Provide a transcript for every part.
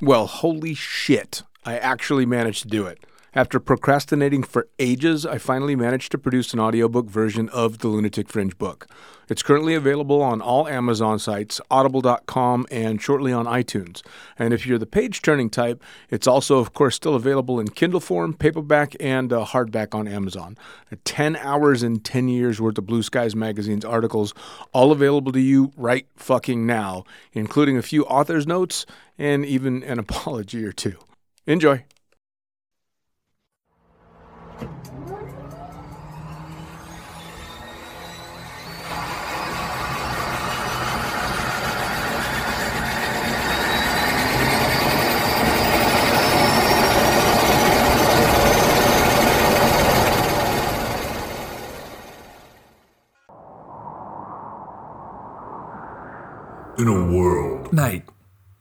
Well, holy shit. I actually managed to do it. After procrastinating for ages, I finally managed to produce an audiobook version of the Lunatic Fringe book. It's currently available on all Amazon sites, audible.com, and shortly on iTunes. And if you're the page turning type, it's also, of course, still available in Kindle form, paperback, and uh, hardback on Amazon. 10 hours and 10 years worth of Blue Skies Magazine's articles, all available to you right fucking now, including a few author's notes and even an apology or two. Enjoy. In a world. Mate,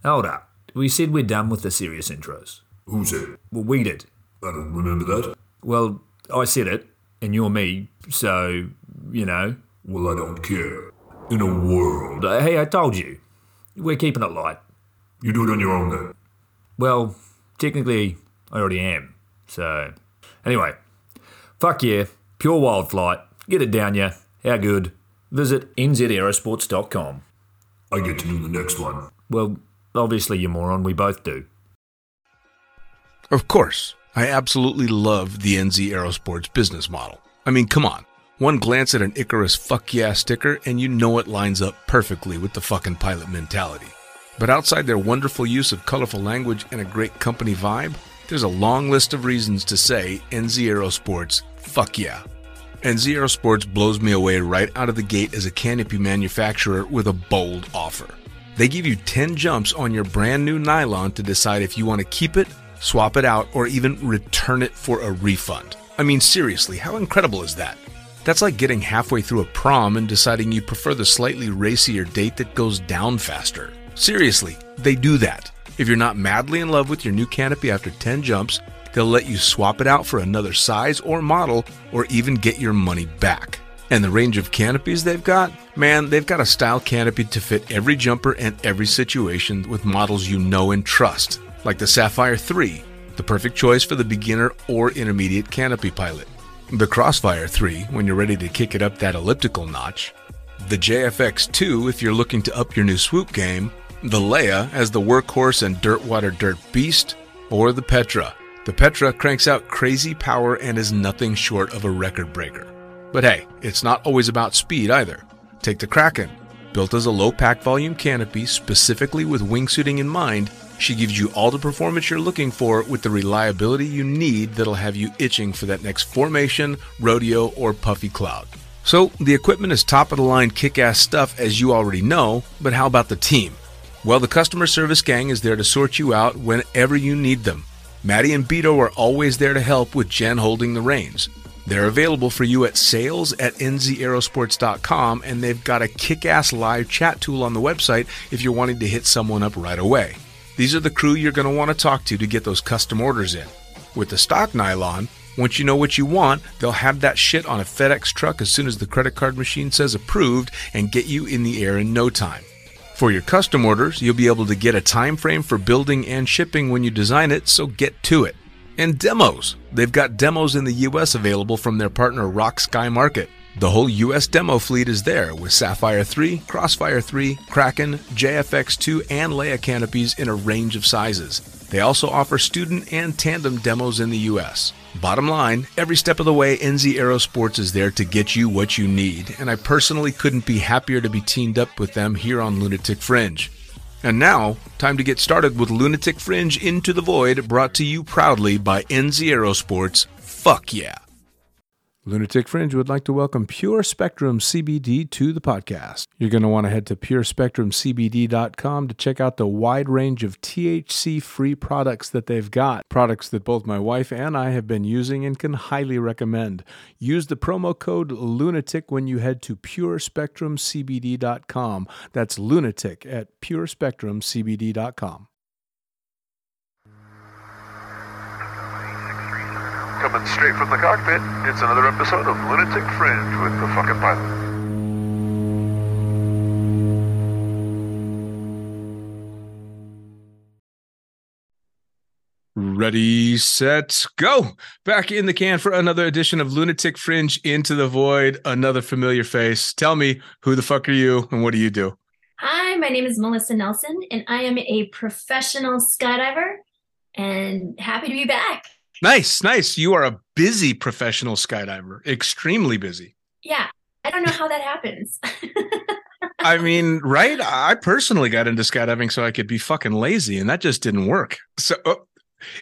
hold up. We said we're done with the serious intros. Who said? Well, we did. I don't remember that. Well, I said it, and you're me, so, you know. Well, I don't care. In a world. Uh, Hey, I told you. We're keeping it light. You do it on your own then. Well, technically, I already am. So, anyway, fuck yeah. Pure wild flight. Get it down ya. How good? Visit nzaerosports.com. I get to do the next one. Well, obviously, you moron. We both do. Of course, I absolutely love the NZ Aerosports business model. I mean, come on. One glance at an Icarus fuck yeah sticker and you know it lines up perfectly with the fucking pilot mentality. But outside their wonderful use of colorful language and a great company vibe, there's a long list of reasons to say NZ Aerosports fuck yeah. NZ Aerosports blows me away right out of the gate as a canopy manufacturer with a bold offer. They give you 10 jumps on your brand new nylon to decide if you want to keep it, swap it out, or even return it for a refund. I mean, seriously, how incredible is that? That's like getting halfway through a prom and deciding you prefer the slightly racier date that goes down faster. Seriously, they do that. If you're not madly in love with your new canopy after 10 jumps, they'll let you swap it out for another size or model or even get your money back. And the range of canopies they've got? Man, they've got a style canopy to fit every jumper and every situation with models you know and trust, like the Sapphire 3, the perfect choice for the beginner or intermediate canopy pilot. The Crossfire 3, when you're ready to kick it up that elliptical notch. The JFX 2, if you're looking to up your new swoop game. The Leia as the workhorse and dirt water dirt beast. Or the Petra. The Petra cranks out crazy power and is nothing short of a record breaker. But hey, it's not always about speed either. Take the Kraken. Built as a low pack volume canopy specifically with wingsuiting in mind, she gives you all the performance you're looking for with the reliability you need that'll have you itching for that next formation, rodeo, or puffy cloud. So, the equipment is top of the line kick ass stuff as you already know, but how about the team? Well, the customer service gang is there to sort you out whenever you need them. Maddie and Beto are always there to help with Jen holding the reins. They're available for you at sales at nzaerosports.com and they've got a kick ass live chat tool on the website if you're wanting to hit someone up right away. These are the crew you're going to want to talk to to get those custom orders in. With the stock nylon, once you know what you want, they'll have that shit on a FedEx truck as soon as the credit card machine says approved and get you in the air in no time. For your custom orders, you'll be able to get a time frame for building and shipping when you design it, so get to it. And demos. They've got demos in the US available from their partner Rock Sky Market. The whole US demo fleet is there with Sapphire 3, Crossfire 3, Kraken, JFX2, and Leia canopies in a range of sizes. They also offer student and tandem demos in the US. Bottom line, every step of the way, NZ Aerosports is there to get you what you need, and I personally couldn't be happier to be teamed up with them here on Lunatic Fringe. And now, time to get started with Lunatic Fringe Into the Void, brought to you proudly by NZ Aerosports. Fuck yeah. Lunatic Fringe would like to welcome Pure Spectrum CBD to the podcast. You're going to want to head to purespectrumcbd.com to check out the wide range of THC free products that they've got. Products that both my wife and I have been using and can highly recommend. Use the promo code LUNATIC when you head to purespectrumcbd.com. That's lunatic at purespectrumcbd.com. Coming straight from the cockpit, it's another episode of Lunatic Fringe with the fucking pilot. Ready, set, go. Back in the can for another edition of Lunatic Fringe Into the Void. Another familiar face. Tell me, who the fuck are you and what do you do? Hi, my name is Melissa Nelson, and I am a professional skydiver and happy to be back. Nice, nice. You are a busy professional skydiver, extremely busy. Yeah, I don't know how that happens. I mean, right? I personally got into skydiving so I could be fucking lazy, and that just didn't work. So, oh,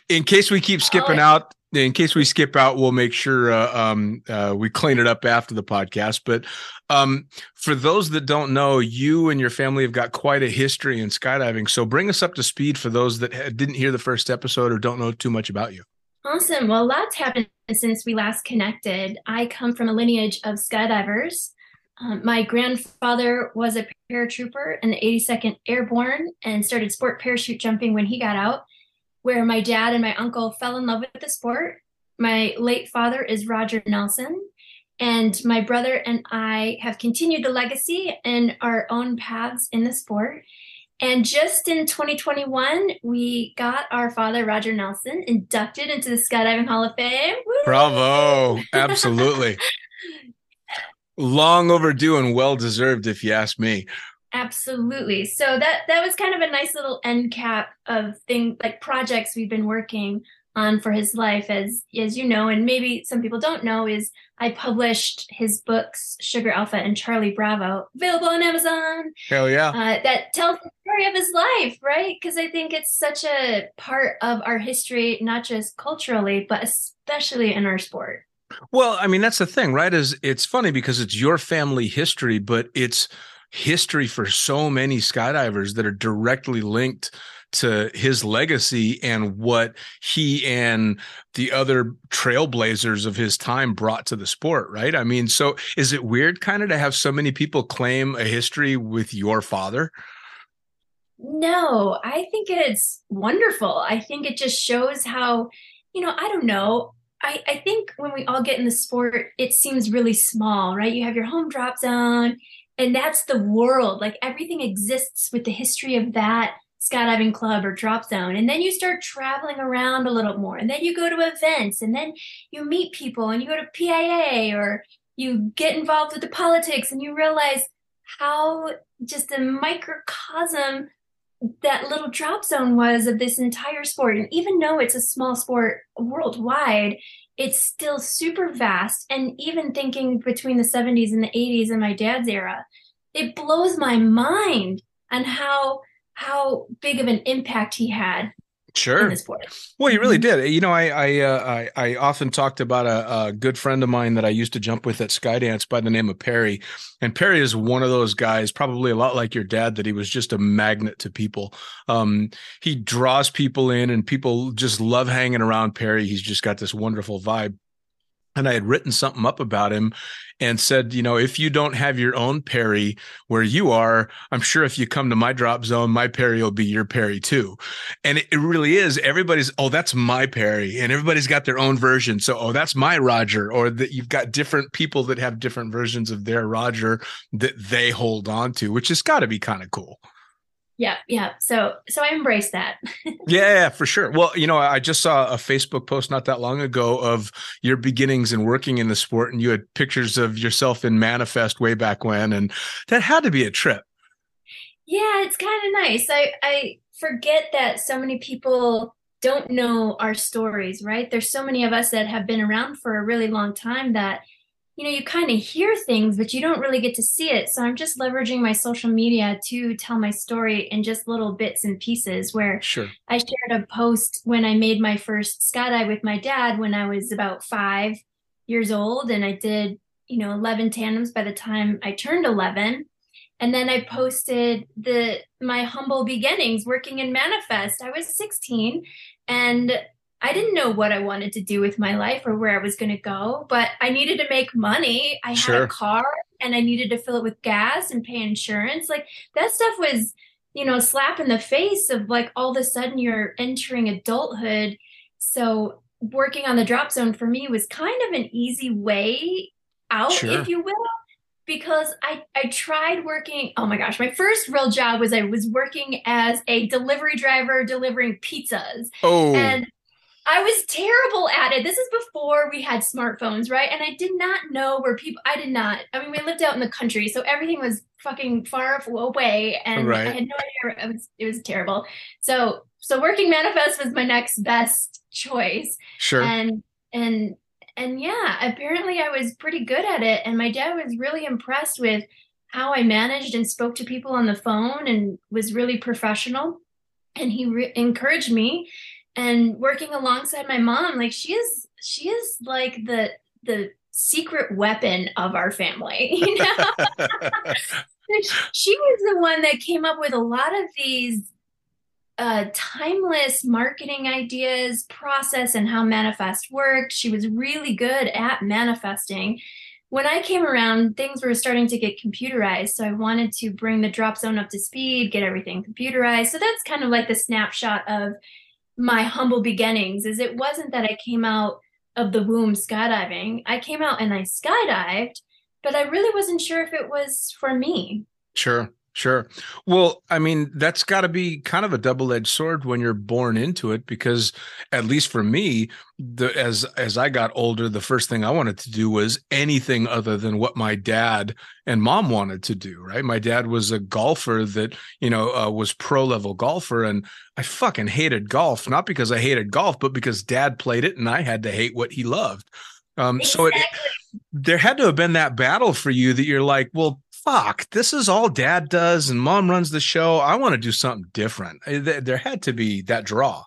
in case we keep skipping Oh. out, in case we skip out, we'll make sure uh, um, uh, we clean it up after the podcast. But um, for those that don't know, you and your family have got quite a history in skydiving. So, bring us up to speed for those that didn't hear the first episode or don't know too much about you. Awesome. Well, lots happened since we last connected. I come from a lineage of skydivers. Um, my grandfather was a paratrooper in the 82nd Airborne and started sport parachute jumping when he got out, where my dad and my uncle fell in love with the sport. My late father is Roger Nelson, and my brother and I have continued the legacy in our own paths in the sport. And just in 2021, we got our father, Roger Nelson, inducted into the Skydiving Hall of Fame. Woo! Bravo. Absolutely. Long overdue and well deserved, if you ask me. Absolutely. So that that was kind of a nice little end cap of thing like projects we've been working on for his life as as you know and maybe some people don't know is I published his books Sugar Alpha and Charlie Bravo available on Amazon Hell yeah. uh, that tells the story of his life, right? Because I think it's such a part of our history, not just culturally, but especially in our sport. Well, I mean, that's the thing, right? Is it's funny because it's your family history, but it's history for so many skydivers that are directly linked to his legacy and what he and the other trailblazers of his time brought to the sport, right? I mean, so is it weird kind of to have so many people claim a history with your father? No, I think it's wonderful. I think it just shows how, you know, I don't know. I, I think when we all get in the sport, it seems really small, right? You have your home drop zone, and that's the world. Like everything exists with the history of that skydiving club or drop zone. And then you start traveling around a little more, and then you go to events, and then you meet people, and you go to PIA, or you get involved with the politics, and you realize how just a microcosm that little drop zone was of this entire sport. And even though it's a small sport worldwide, it's still super vast. And even thinking between the 70s and the 80s and my dad's era, it blows my mind on how how big of an impact he had Sure. in the sport. Well, you really did. You know, I I uh, I, I often talked about a, a good friend of mine that I used to jump with at Skydance by the name of Perry, and Perry is one of those guys, probably a lot like your dad, that he was just a magnet to people. Um, he draws people in, and people just love hanging around Perry. He's just got this wonderful vibe. And I had written something up about him and said, you know, if you don't have your own Perry where you are, I'm sure if you come to my drop zone, my Perry will be your Perry too. And it, it really is. Everybody's, oh, that's my Perry. And everybody's got their own version. So, oh, that's my Roger. Or that you've got different people that have different versions of their Roger that they hold on to, which has got to be kind of cool. Yeah, yeah. So so I embrace that. Yeah, for sure. Well, you know, I just saw a Facebook post not that long ago of your beginnings and working in the sport, and you had pictures of yourself in Manifest way back when, and that had to be a trip. Yeah, it's kind of nice. I I forget that so many people don't know our stories, right? There's so many of us that have been around for a really long time that you know, you kind of hear things, but you don't really get to see it. So I'm just leveraging my social media to tell my story in just little bits and pieces where Sure. I shared a post when I made my first skydive with my dad when I was about five years old. And I did, you know, 11 tandems by the time I turned 11. And then I posted the my humble beginnings working in Manifest. I was 16 and I didn't know what I wanted to do with my life or where I was going to go, but I needed to make money. I had a car and I needed to fill it with gas and pay insurance. Like that stuff was, you know, a slap in the face of like all of a sudden you're entering adulthood. So working on the drop zone for me was kind of an easy way out, Sure. if you will because I I tried working. Oh my gosh, my first real job was I was working as a delivery driver delivering pizzas, Oh, and I was terrible at it. This is before we had smartphones, right? And I did not know where people. I did not. I mean, we lived out in the country, so everything was fucking far away, and Right. I had no idea. It was it was terrible. So so working manifest was my next best choice, Sure. and and and yeah, apparently I was pretty good at it, and my dad was really impressed with how I managed and spoke to people on the phone, and was really professional, and he re- encouraged me and working alongside my mom like she is she is like the the secret weapon of our family you know? She was the one that came up with a lot of these uh, timeless marketing ideas process and how manifest worked. She was really good at manifesting. When i came around things were starting to get computerized so i wanted to bring the drop zone up to speed get everything computerized. So that's kind of like the snapshot of my humble beginnings is it wasn't that I came out of the womb skydiving. I came out and I skydived, but I really wasn't sure if it was for me. Sure, sure. Well, I mean, that's got to be kind of a double-edged sword when you're born into it, because at least for me, the as as I got older, the first thing I wanted to do was anything other than what my dad and mom wanted to do. Right? My dad was a golfer that you know uh, was pro level golfer, and I fucking hated golf, not because I hated golf, but because dad played it, and I had to hate what he loved. Um, so it, there had to have been that battle for you that you're like, well, fuck, this is all dad does and mom runs the show. I want to do something different. Uh, There had to be that draw.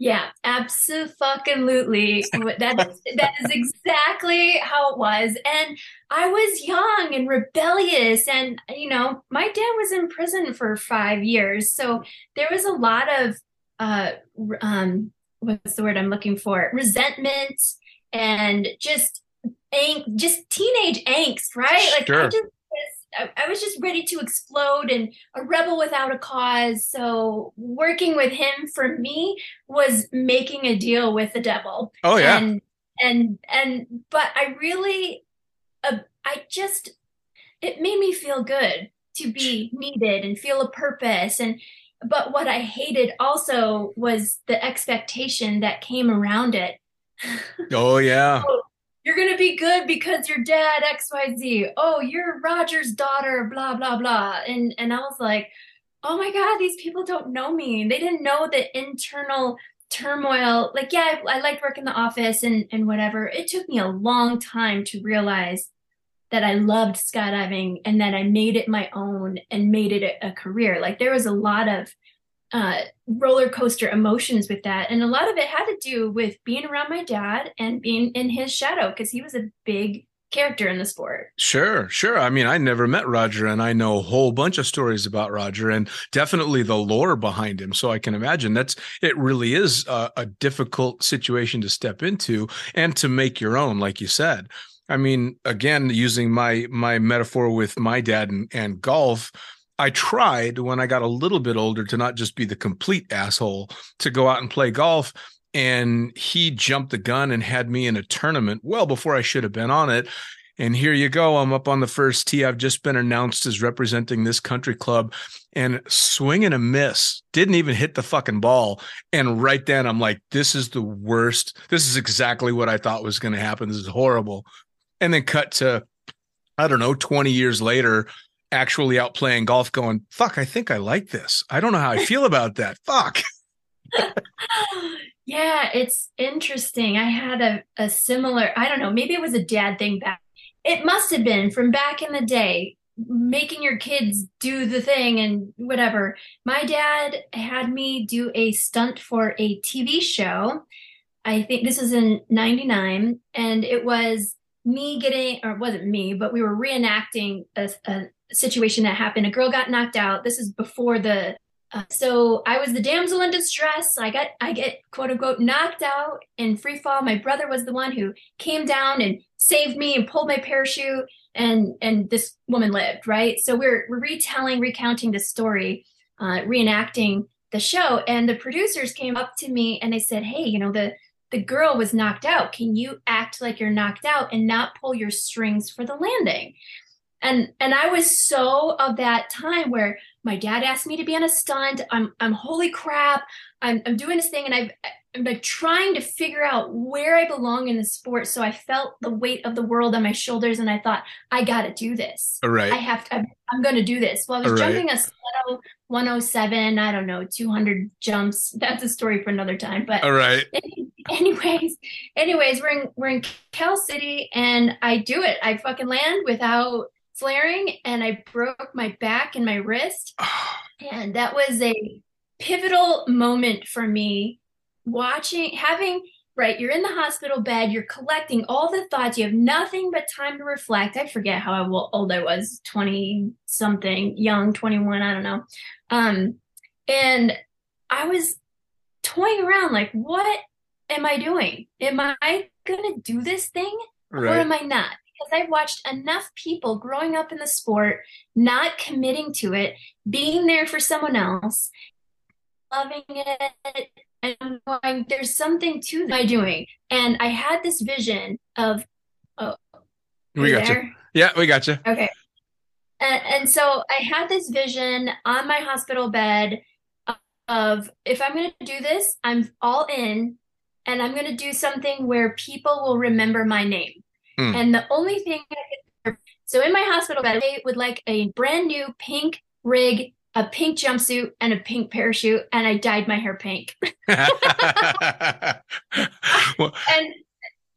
Yeah, absolutely. That is, that is exactly how it was. And I was young and rebellious. And, you know, my dad was in prison for five years. So there was a lot of, uh, um, what's the word I'm looking for? Resentment and just ang- just teenage angst, right? Like I just I, I was just ready to explode and a rebel without a cause. So working with him for me was making a deal with the devil. Oh yeah. And and and but I really uh, I just it made me feel good to be needed and feel a purpose and but what I hated also was the expectation that came around it. oh yeah. You're going to be good because your dad XYZ. Oh, you're Roger's daughter, blah blah blah. And and I was like, "Oh my god, these people don't know me. They didn't know the internal turmoil. Like, yeah, I, I liked working in the office and and whatever. It took me a long time to realize that I loved skydiving and that I made it my own and made it a, a career. Like there was a lot of uh, roller coaster emotions with that. And a lot of it had to do with being around my dad and being in his shadow because he was a big character in the sport. Sure, sure. I mean, I never met Roger, and I know a whole bunch of stories about Roger, and definitely the lore behind him. So I can imagine that's it. Really is a, a difficult situation to step into and to make your own, like you said. I mean, again, using my my metaphor with my dad and, and golf. I tried when I got a little bit older to not just be the complete asshole to go out and play golf. And he jumped the gun and had me in a tournament well before I should have been on it. And here you go. I'm up on the first tee. I've just been announced as representing this country club and swing and a miss. Didn't even hit the fucking ball. And right then I'm like, this is the worst. This is exactly what I thought was going to happen. This is horrible. And then cut to, I don't know, 20 years later, actually out playing golf going, fuck, I think I like this. I don't know how I feel about that. Fuck. yeah, it's interesting. I had a, a similar, I don't know, maybe it was a dad thing back. It must have been from back in the day, making your kids do the thing and whatever. My dad had me do a stunt for a TV show. I think this was in 99, and it was me getting, or it wasn't me, but we were reenacting a, a situation that happened. A girl got knocked out. This is before the uh, so I was the damsel in distress. I got I get quote unquote knocked out in free fall. My brother was the one who came down and saved me and pulled my parachute and and this woman lived, right? So we're we're retelling, recounting the story, uh, reenacting the show. And the producers came up to me and they said, Hey, you know, the the girl was knocked out. Can you act like you're knocked out and not pull your strings for the landing? And and I was so of that time where my dad asked me to be on a stunt. I'm I'm holy crap. I'm I'm doing this thing and I've I'm like trying to figure out where I belong in the sport. So I felt the weight of the world on my shoulders, and I thought, I got to do this. All right. I have to. I'm, I'm going to do this. Well, I was All right. jumping a Stiletto 107. I don't know, 200 jumps. That's a story for another time. But All right. anyways, anyways, we're in we're in Cal City, and I do it. I fucking land without flaring, and I broke my back and my wrist. And that was a pivotal moment for me watching, having, right, you're in the hospital bed, you're collecting all the thoughts, you have nothing but time to reflect. I forget how old I was 20 something, young, 21, I don't know. Um, and I was toying around like, what am I doing? Am I going to do this thing or am I not? Because I've watched enough people growing up in the sport, not committing to it, being there for someone else, loving it, and I'm going, there's something to my doing. And I had this vision of, oh, We got you. Yeah, we got you. Okay. And, and so I had this vision on my hospital bed of if I'm going to do this, I'm all in and I'm going to do something where people will remember my name. Hmm. And the only thing so in my hospital bed, they would like a brand new pink rig, a pink jumpsuit, and a pink parachute, and I dyed my hair pink. well, And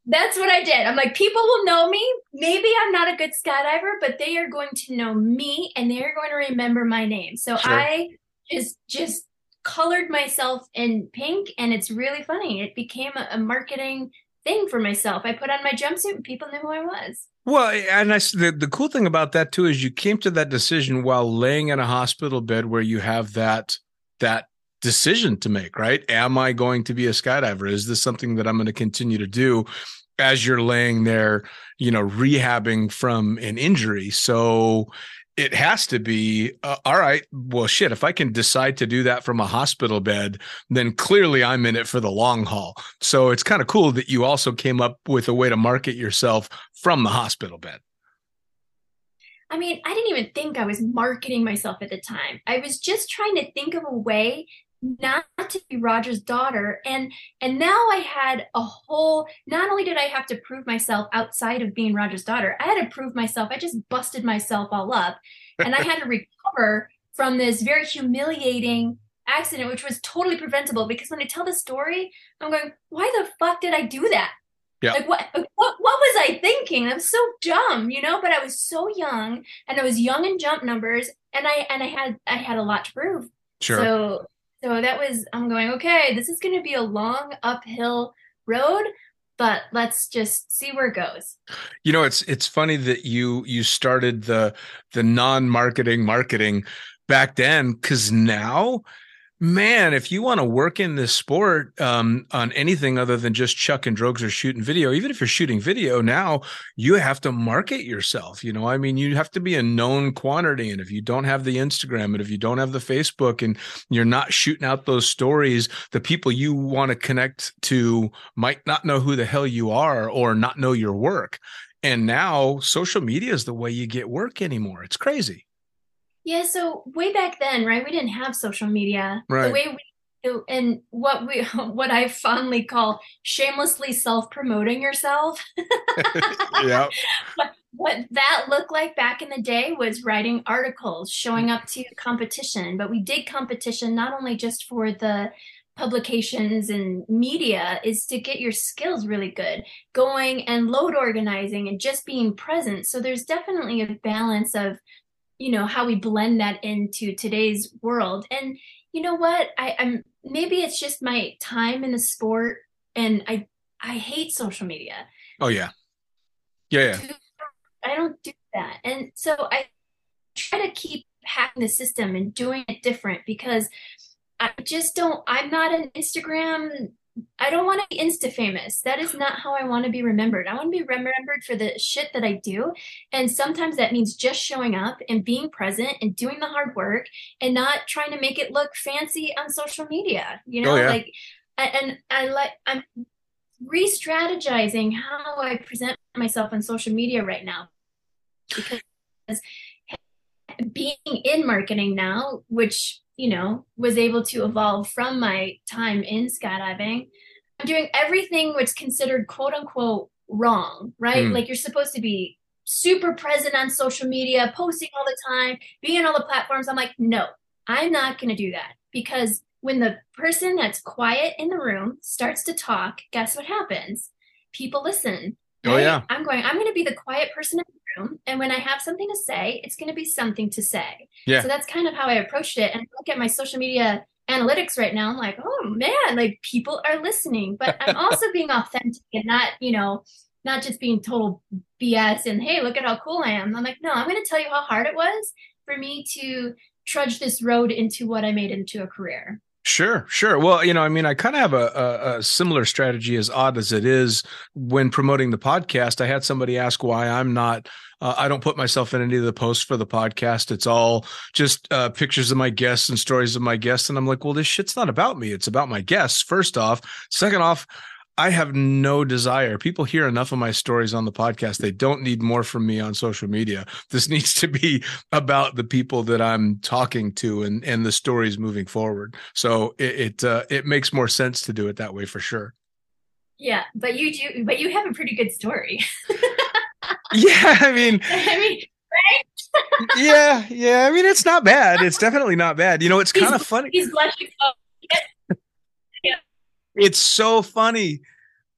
that's what I did. I'm like, people will know me. Maybe I'm not a good skydiver, but they are going to know me and they are going to remember my name. So Sure. I just just colored myself in pink and it's really funny. It became a, a marketing thing for myself. I put on my jumpsuit and people knew who I was. well, and I, the, the cool thing about that too is you came to that decision while laying in a hospital bed where you have that that decision to make, right? Am I going to be a skydiver? Is this something that I'm going to continue to do as you're laying there, you know, rehabbing from an injury? So it has to be uh, all right. Well, shit, if I can decide to do that from a hospital bed, then clearly I'm in it for the long haul. So it's kind of cool that you also came up with a way to market yourself from the hospital bed. I mean, I didn't even think I was marketing myself at the time. I was just trying to think of a way not to be Roger's daughter. And and now I had a whole not only did I have to prove myself outside of being Roger's daughter, I had to prove myself. I just busted myself all up. And I had to recover from this very humiliating accident, which was totally preventable because when I tell the story, I'm going, why the fuck did I do that? Yeah. Like what what what was I thinking? I'm so dumb, you know, but I was so young and I was young in jump numbers and I and I had I had a lot to prove. Sure. So so that was I'm going, okay, this is going to be a long uphill road, but let's just see where it goes. you know, it's it's funny that you you started the the non-marketing marketing back then cuz now man, if you want to work in this sport um, on anything other than just chucking drugs or shooting video, even if you're shooting video now, you have to market yourself. You know, I mean, you have to be a known quantity. And if you don't have the Instagram and if you don't have the Facebook and you're not shooting out those stories, the people you want to connect to might not know who the hell you are or not know your work. And now social media is the way you get work anymore. It's crazy. Yeah, so way back then, right? We didn't have social media. Right. The way we and what we what I fondly call shamelessly self-promoting yourself. yeah. what that looked like back in the day was writing articles, showing up to competition. But we did competition not only just for the publications and media, is to get your skills really good, going and load organizing and just being present. So there's definitely a balance of, you know, how we blend that into today's world. And you know what? I, I'm maybe it's just my time in the sport and I I hate social media. Oh yeah. Yeah. yeah. I don't do that. And so I try to keep hacking the system and doing it different because I just don't, I'm not an Instagram, I don't want to be Insta famous. That is not how I want to be remembered. I want to be remembered for the shit that I do. And sometimes that means just showing up and being present and doing the hard work and not trying to make it look fancy on social media. You oh, know, Oh, yeah. like, and I like, I'm re-strategizing how I present myself on social media right now because being in marketing now which you know, was able to evolve from my time in skydiving. I'm doing everything which considered quote unquote wrong, right? Mm. Like you're supposed to be super present on social media, posting all the time, being on all the platforms. I'm like, no, I'm not going to do that because when the person that's quiet in the room starts to talk, guess what happens? People listen. Oh, yeah. I'm going, I'm going to be the quiet person in the room. And when I have something to say, it's going to be something to say. Yeah. So that's kind of how I approached it. And I look at my social media analytics right now. I'm like, oh man, like people are listening, but I'm also being authentic and not, you know, not just being total BS and hey, look at how cool I am. I'm like, no, I'm going to tell you how hard it was for me to trudge this road into what I made into a career. Sure, sure. Well, you know, I mean, I kind of have a, a, a, similar strategy, as odd as it is, when promoting the podcast. I had somebody ask why I'm not. Uh, I don't put myself in any of the posts for the podcast. It's all just uh, pictures of my guests and stories of my guests, and I'm like, well, this shit's not about me. It's about my guests. First off, second off, I have no desire. People hear enough of my stories on the podcast. They don't need more from me on social media. This needs to be about the people that I'm talking to and and the stories moving forward. So it it, uh, it makes more sense to do it that way for sure. Yeah, but you do, but you have a pretty good story. yeah, I mean, I mean, right? yeah, yeah. I mean, it's not bad. It's definitely not bad. You know, it's kind of funny. He's blushing. It's so funny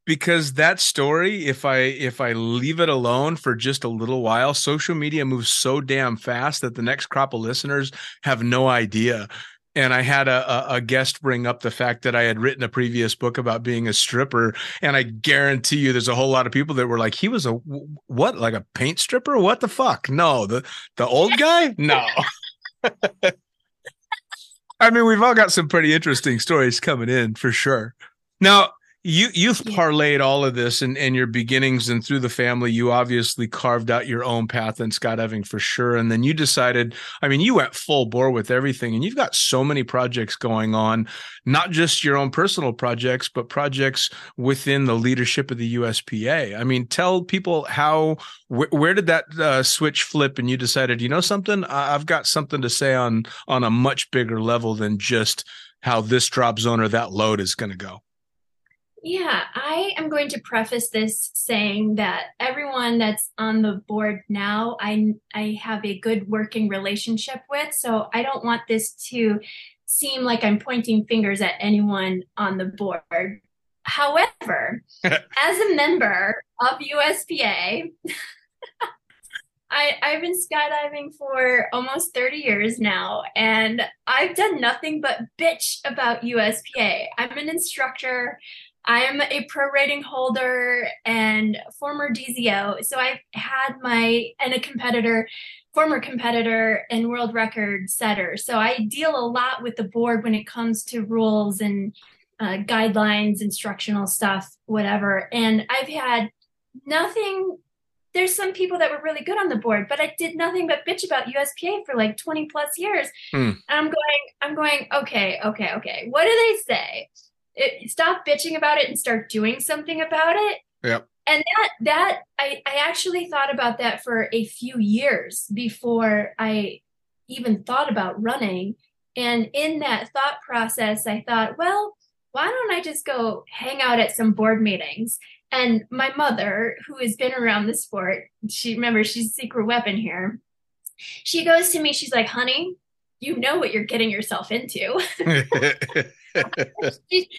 because that story if i if i leave it alone for just a little while social media moves so damn fast that the next crop of listeners have no idea. And i had a, a guest bring up the fact that i had written a previous book about being a stripper. And i guarantee you there's a whole lot of people that were like he was a what like a paint stripper? What the fuck? No the the old guy? No. I mean, we've all got some pretty interesting stories coming in for sure. Now, you you've parlayed all of this and and your beginnings and through the family. You obviously carved out your own path in skydiving for sure. And then you decided i mean you went full bore with everything and you've got so many projects going on not just your own personal projects but projects within the leadership of the uspa i mean tell people how wh- where did that uh, switch flip and you decided you know something? I've got something to say on on a much bigger level than just how this drop zone or that load is going to go yeah, I am going to preface this saying that everyone that's on the board now, I I have a good working relationship with. So I don't want this to seem like I'm pointing fingers at anyone on the board. However, as a member of USPA, I, I've been skydiving for almost 30 years now, and I've done nothing but bitch about USPA. I'm an instructor. I'm a pro rating holder and former DZO. So I've had my, and a competitor, former competitor and world record setter. So I deal a lot with the board when it comes to rules and uh, guidelines, instructional stuff, whatever. And I've had nothing. There's some people that were really good on the board, but I did nothing but bitch about USPA for like 20 plus years. Hmm. And I'm going, I'm going, okay, okay, okay. What do they say? It, stop bitching about it and start doing something about it. Yep. And that that I, I actually thought about that for a few years before I even thought about running. And in that thought process, I thought, well, why don't I just go hang out at some board meetings? And my mother, who has been around the sport, she remember she's a secret weapon here. She goes to me, she's like, honey, you know what you're getting yourself into. she,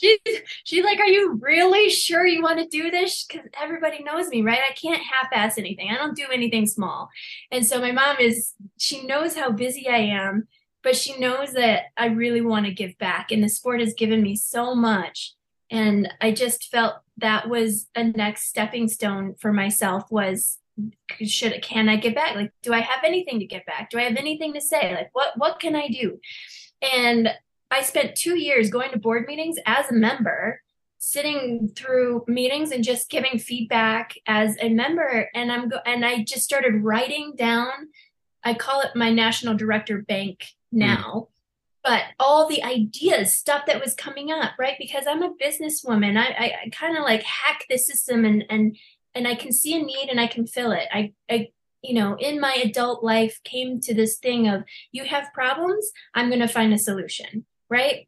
she, she's like, Are you really sure you want to do this? Because everybody knows me, right? I can't half ass anything. I don't do anything small. And so my mom is, she knows how busy I am, but she knows that I really want to give back. And the sport has given me so much. And I just felt that was a next stepping stone for myself was should can I give back? Like, do I have anything to give back? Do I have anything to say? Like, what what can I do? And I spent two years going to board meetings as a member, sitting through meetings and just giving feedback as a member. And I'm go- and I just started writing down. I call it my national director bank now. Mm. But all the ideas, stuff that was coming up, right? Because I'm a businesswoman, I, I, I kind of like hack the system and and and I can see a need and I can fill it. I, I you know, in my adult life came to this thing of you have problems, I'm going to find a solution, right?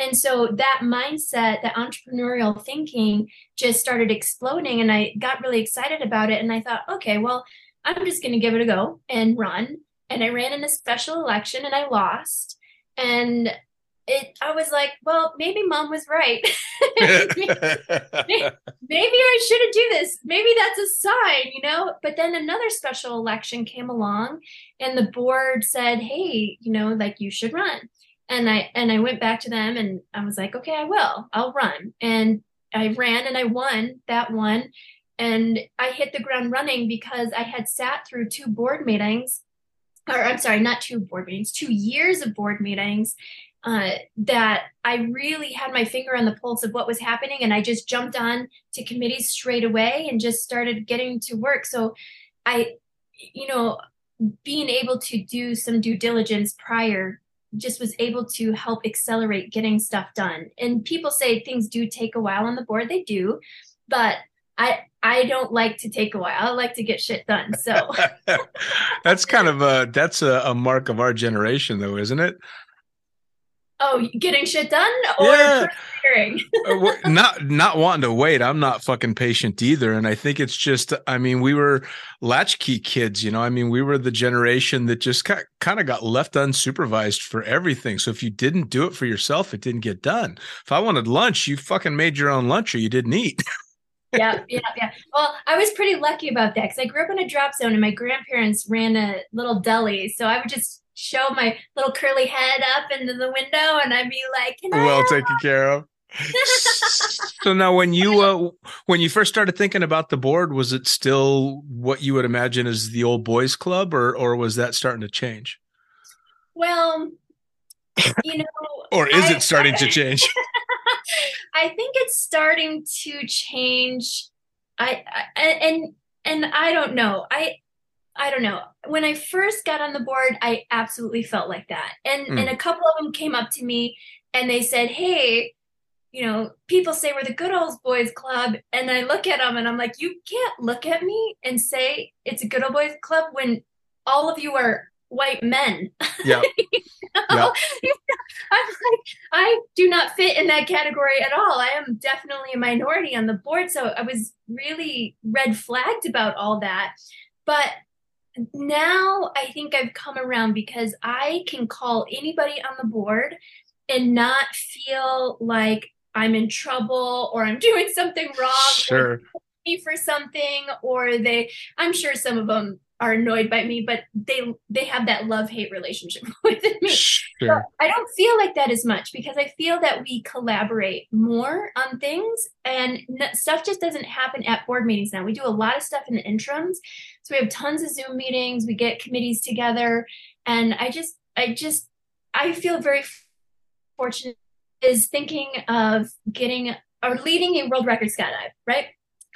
And, so that mindset, that entrepreneurial thinking just started exploding and I got really excited about it and I thought, okay, well, I'm just going to give it a go and run. And I ran in a special election and I lost. And it I was like, well, maybe mom was right. maybe, maybe I shouldn't do this. Maybe that's a sign, you know? But then another special election came along and the board said, "Hey, you know, like you should run." And I and I went back to them and I was like, "Okay, I will. I'll run." And I ran and I won that one. And I hit the ground running because I had sat through two board meetings or I'm sorry, not two board meetings, two years of board meetings uh, that I really had my finger on the pulse of what was happening. And I just jumped on to committees straight away and just started getting to work. So I, you know, being able to do some due diligence prior just was able to help accelerate getting stuff done. And people say things do take a while on the board. They do, but I I don't like to take a while. I like to get shit done. So that's kind of a that's a, a mark of our generation, though, isn't it? Oh, getting shit done or Yeah. Uh, not not wanting to wait. I'm not fucking patient either, and I think it's just. I mean, we were latchkey kids, you know. I mean, we were the generation that just kind of got left unsupervised for everything. So if you didn't do it for yourself, it didn't get done. If I wanted lunch, you fucking made your own lunch, or you didn't eat. yeah, yeah, yeah. Well, I was pretty lucky about that because I grew up in a drop zone and my grandparents ran a little deli. So I would just show my little curly head up into the window and I'd be like, Can well have taken care of. so now when you uh, when you first started thinking about the board was it still what you would imagine as the old boys club or or was that starting to change Well, you know, or is I- it starting to change I think it's starting to change. I, I and and I don't know. I I don't know. When I first got on the board, I absolutely felt like that. And Hmm. and a couple of them came up to me and they said, "Hey, you know, people say we're the good old boys club." And I look at them and I'm like, "You can't look at me and say it's a good old boys club when all of you are white men." yeah Yeah. I'm like, I do not fit in that category at all. I am definitely a minority on the board. So I was really red flagged about all that. But now I think I've come around because I can call anybody on the board and not feel like I'm in trouble or I'm doing something wrong or sure me for something or they I'm sure some of them are annoyed by me but they they have that love hate relationship with me sure I don't feel like that as much because I feel that we collaborate more on things and stuff just doesn't happen at board meetings now. We do a lot of stuff in the interims. So we have tons of Zoom meetings, we get committees together and I just I just I feel very fortunate is thinking of getting or leading a world record skydive, right?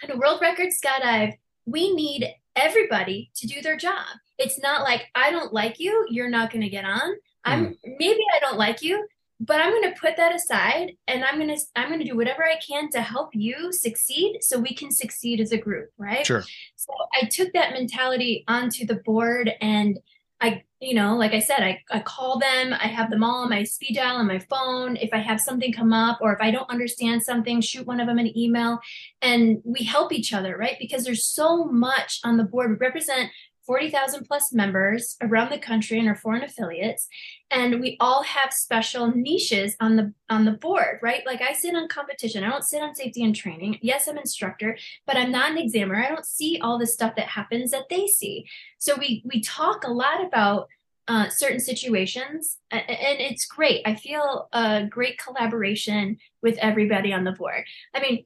And a world record skydive, we need everybody to do their job. It's not like I don't like you, you're not going to get on. I'm hmm. maybe I don't like you, but I'm going to put that aside and I'm going to I'm going to do whatever I can to help you succeed so we can succeed as a group, right? sure So I took that mentality onto the board and I, you know, like I said, I, I call them, I have them all on my speed dial on my phone. If I have something come up or if I don't understand something, shoot one of them an email and we help each other, right? Because there's so much on the board. We represent 40,000 plus members around the country and our foreign affiliates. And we all have special niches on the on the board right? Like i sit on competition. I don't sit on safety and training. Yes i'm instructor but i'm not an examiner. I don't see all the stuff that happens that they see. So we we talk a lot about uh, certain situations and it's great. I feel a great collaboration with everybody on the board. I mean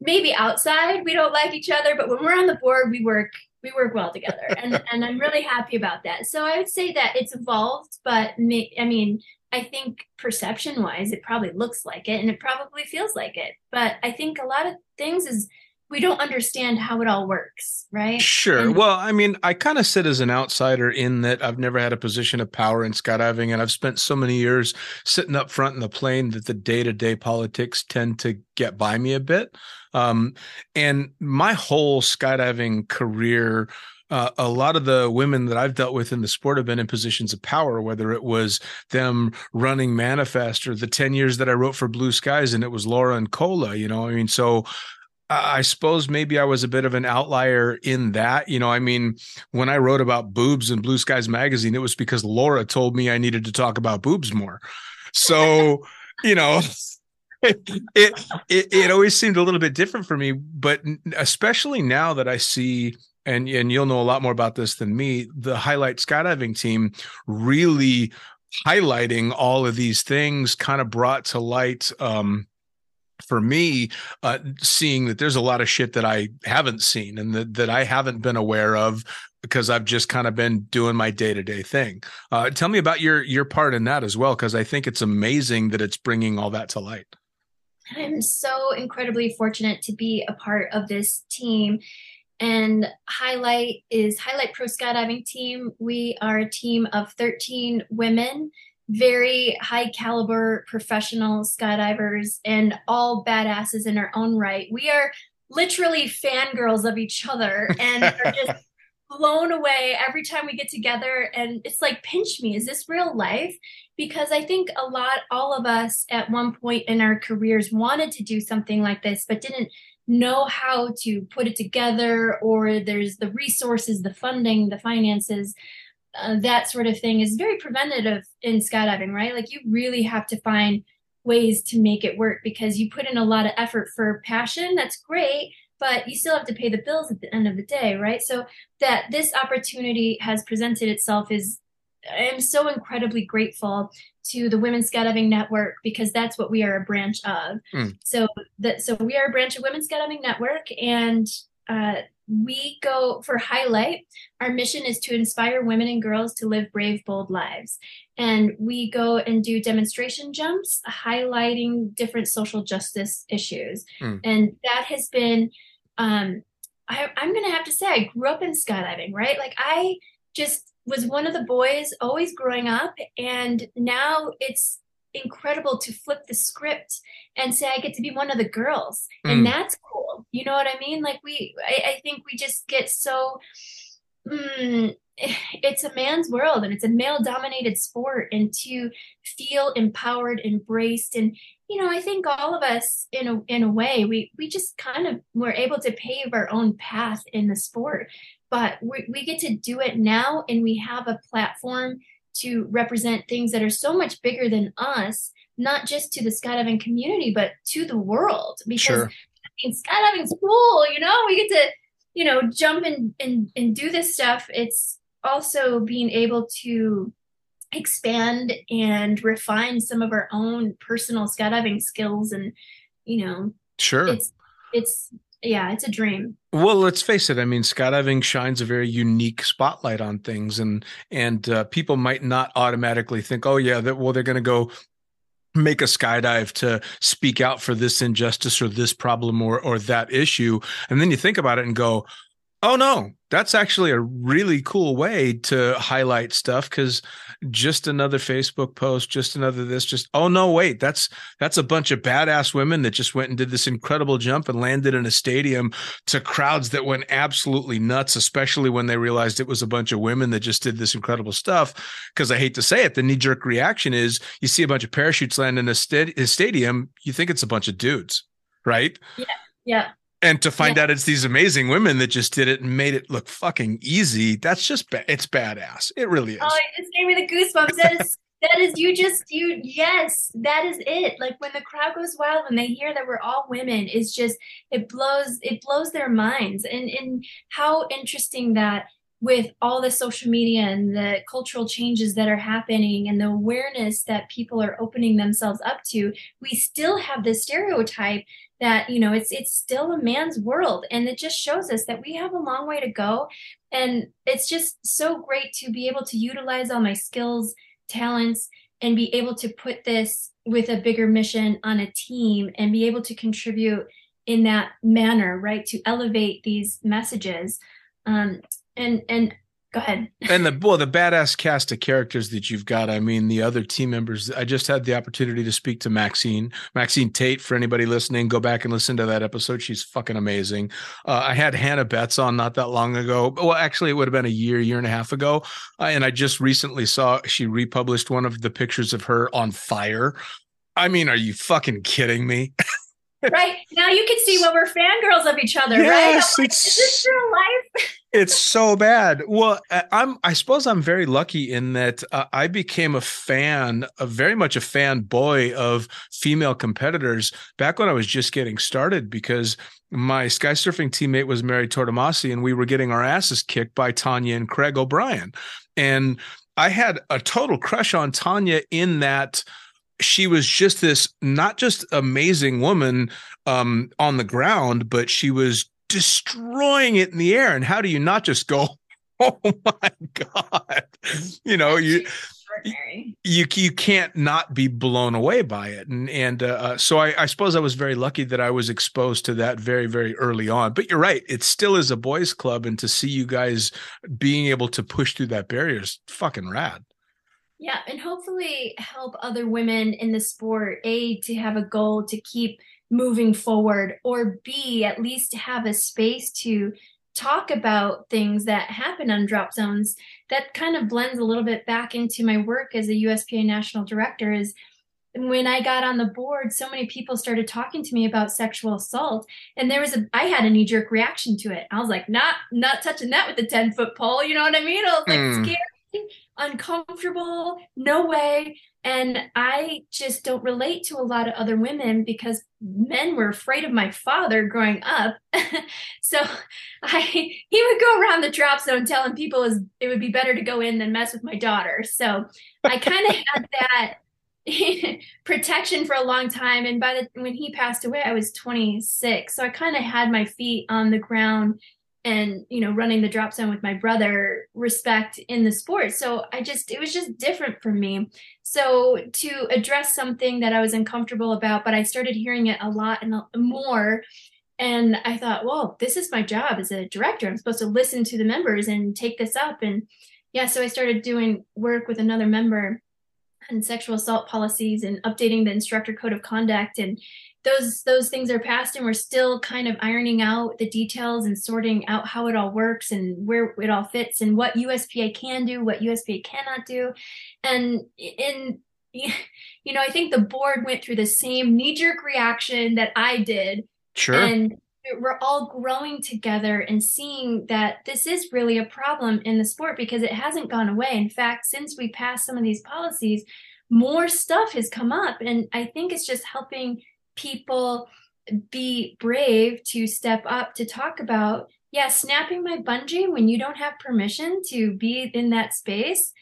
maybe outside we don't like each other but when we're on the board we work we work well together and and i'm really happy about that so i would say that it's evolved but ma- i mean i think perception wise it probably looks like it and it probably feels like it but i think a lot of things is we don't understand how it all works right Sure. And- Well, I mean, I kind of sit as an outsider in that I've never had a position of power in skydiving, and I've spent so many years sitting up front in the plane that the day to day politics tend to get by me a bit. Um, and my whole skydiving career uh, a lot of the women that I've dealt with in the sport have been in positions of power, whether it was them running Manifest or the 10 years that I wrote for Blue Skies and it was Laura and Cola, you know, I mean, so I suppose maybe I was a bit of an outlier in that. You know, I mean, when I wrote about boobs in Blue Skies magazine, it was because Laura told me I needed to talk about boobs more. So, you know, it, it it always seemed a little bit different for me, but especially now that I see and and you'll know a lot more about this than me, the highlight skydiving team really highlighting all of these things kind of brought to light um for me, uh, seeing that there's a lot of shit that I haven't seen and that, that I haven't been aware of because I've just kind of been doing my day to day thing. Uh, tell me about your your part in that as well, because I think it's amazing that it's bringing all that to light. I'm so incredibly fortunate to be a part of this team. And Highlight is Highlight Pro Skydiving Team. We are a team of 13 women very high caliber professional skydivers and all badasses in our own right. We are literally fangirls of each other and are just blown away every time we get together and it's like pinch me is this real life because i think a lot all of us at one point in our careers wanted to do something like this but didn't know how to put it together or there's the resources the funding the finances uh, that sort of thing is very preventative in skydiving, right? Like you really have to find ways to make it work because you put in a lot of effort for passion. That's great, but you still have to pay the bills at the end of the day, right? So that this opportunity has presented itself is I'm so incredibly grateful to the Women's Skydiving Network because that's what we are a branch of. Mm. So that so we are a branch of Women's Skydiving Network, and uh, we go for highlight our mission is to inspire women and girls to live brave bold lives and we go and do demonstration jumps highlighting different social justice issues mm. and that has been um, I, i'm gonna have to say i grew up in skydiving right like i just was one of the boys always growing up and now it's incredible to flip the script and say I get to be one of the girls, mm. and that's cool. You know what I mean? Like we, I, I think we just get so. Mm, it's a man's world and it's a male dominated sport and to feel empowered embraced and you know i think all of us in a in a way we we just kind of were able to pave our own path in the sport but we, we get to do it now and we have a platform to represent things that are so much bigger than us, not just to the skydiving community, but to the world. Because sure. I mean, skydiving's cool, you know, we get to, you know, jump and, and, and do this stuff. It's also being able to expand and refine some of our own personal skydiving skills and, you know, sure. It's, it's yeah, it's a dream. Well, let's face it. I mean, skydiving shines a very unique spotlight on things, and and uh, people might not automatically think, oh yeah, that well they're going to go make a skydive to speak out for this injustice or this problem or or that issue, and then you think about it and go, oh no, that's actually a really cool way to highlight stuff because just another facebook post just another this just oh no wait that's that's a bunch of badass women that just went and did this incredible jump and landed in a stadium to crowds that went absolutely nuts especially when they realized it was a bunch of women that just did this incredible stuff. Because i hate to say it the knee-jerk reaction is you see a bunch of parachutes land in a, a stadium you think it's a bunch of dudes right? Yeah yeah and to find yeah. out it's these amazing women that just did it and made it look fucking easy that's just ba- it's badass. It really is. Oh it just gave me the goosebumps. That is that is you just you yes that is it. Like when the crowd goes wild when they hear that we're all women it's just it blows it blows their minds. And and how interesting that with all the social media and the cultural changes that are happening and the awareness that people are opening themselves up to we still have this stereotype that you know it's it's still a man's world. And it just shows us that we have a long way to go. And it's just so great to be able to utilize all my skills talents and be able to put this with a bigger mission on a team and be able to contribute in that manner right to elevate these messages. Um, and and go ahead. and the well, the badass cast of characters that you've got. I mean, the other team members. I just had the opportunity to speak to Maxine, Maxine Tate. For anybody listening, go back and listen to that episode. She's fucking amazing. Uh, I had Hannah Betts on not that long ago. Well, actually, it would have been a year, year and a half ago. Uh, and I just recently saw she republished one of the pictures of her on fire. I mean, are you fucking kidding me? right now, you can see when we're fangirls of each other, Yes, right? Like, it's- Is this real life? it's so bad. Well, I'm I suppose I'm very lucky in that uh, I became a fan, a very much a fanboy of female competitors back when I was just getting started because my sky surfing teammate was Mary Tortomasi and we were getting our asses kicked by Tanya and Craig O'Brien. And I had a total crush on Tanya in that she was just this not just amazing woman um, on the ground, but she was destroying it in the air. And how do you not just go, oh my god, you know you you you can't not be blown away by it. And and uh, so I, I suppose I was very lucky that I was exposed to that very very early on. But you're right, it still is a boys' club, and to see you guys being able to push through that barrier is fucking rad. Yeah, and hopefully help other women in the sport, A, to have a goal to keep moving forward, or B, at least have a space to talk about things that happen on drop zones. That kind of blends a little bit back into my work as a USPA national director is when I got on the board, so many people started talking to me about sexual assault. And there was a I had a knee-jerk reaction to it. I was like, not not touching that with a 10-foot pole, you know what I mean? I was like Hmm. scared uncomfortable, no way. And I just don't relate to a lot of other women because men were afraid of my father growing up. so I he would go around the drop zone telling people is it would be better to go in than mess with my daughter. So I kind of had that protection for a long time and by the when he passed away I was 26. So I kind of had my feet on the ground and you know running the drop zone with my brother respect in the sport. So i just it was just different for me. So to address something that i was uncomfortable about but i started hearing it a lot and more. And i thought well this is my job as a director. I'm supposed to listen to the members and take this up. And yeah so i started doing work with another member on sexual assault policies and updating the instructor code of conduct and those those things are passed and we're still kind of ironing out the details and sorting out how it all works and where it all fits and what USPA can do, what USPA cannot do. And in you know, I think the board went through the same knee-jerk reaction that I did Sure. and we're all growing together and seeing that this is really a problem in the sport because it hasn't gone away. In fact, since we passed some of these policies, more stuff has come up. And I think it's just helping people be brave to step up to talk about, yeah, snapping my bungee when you don't have permission to be in that space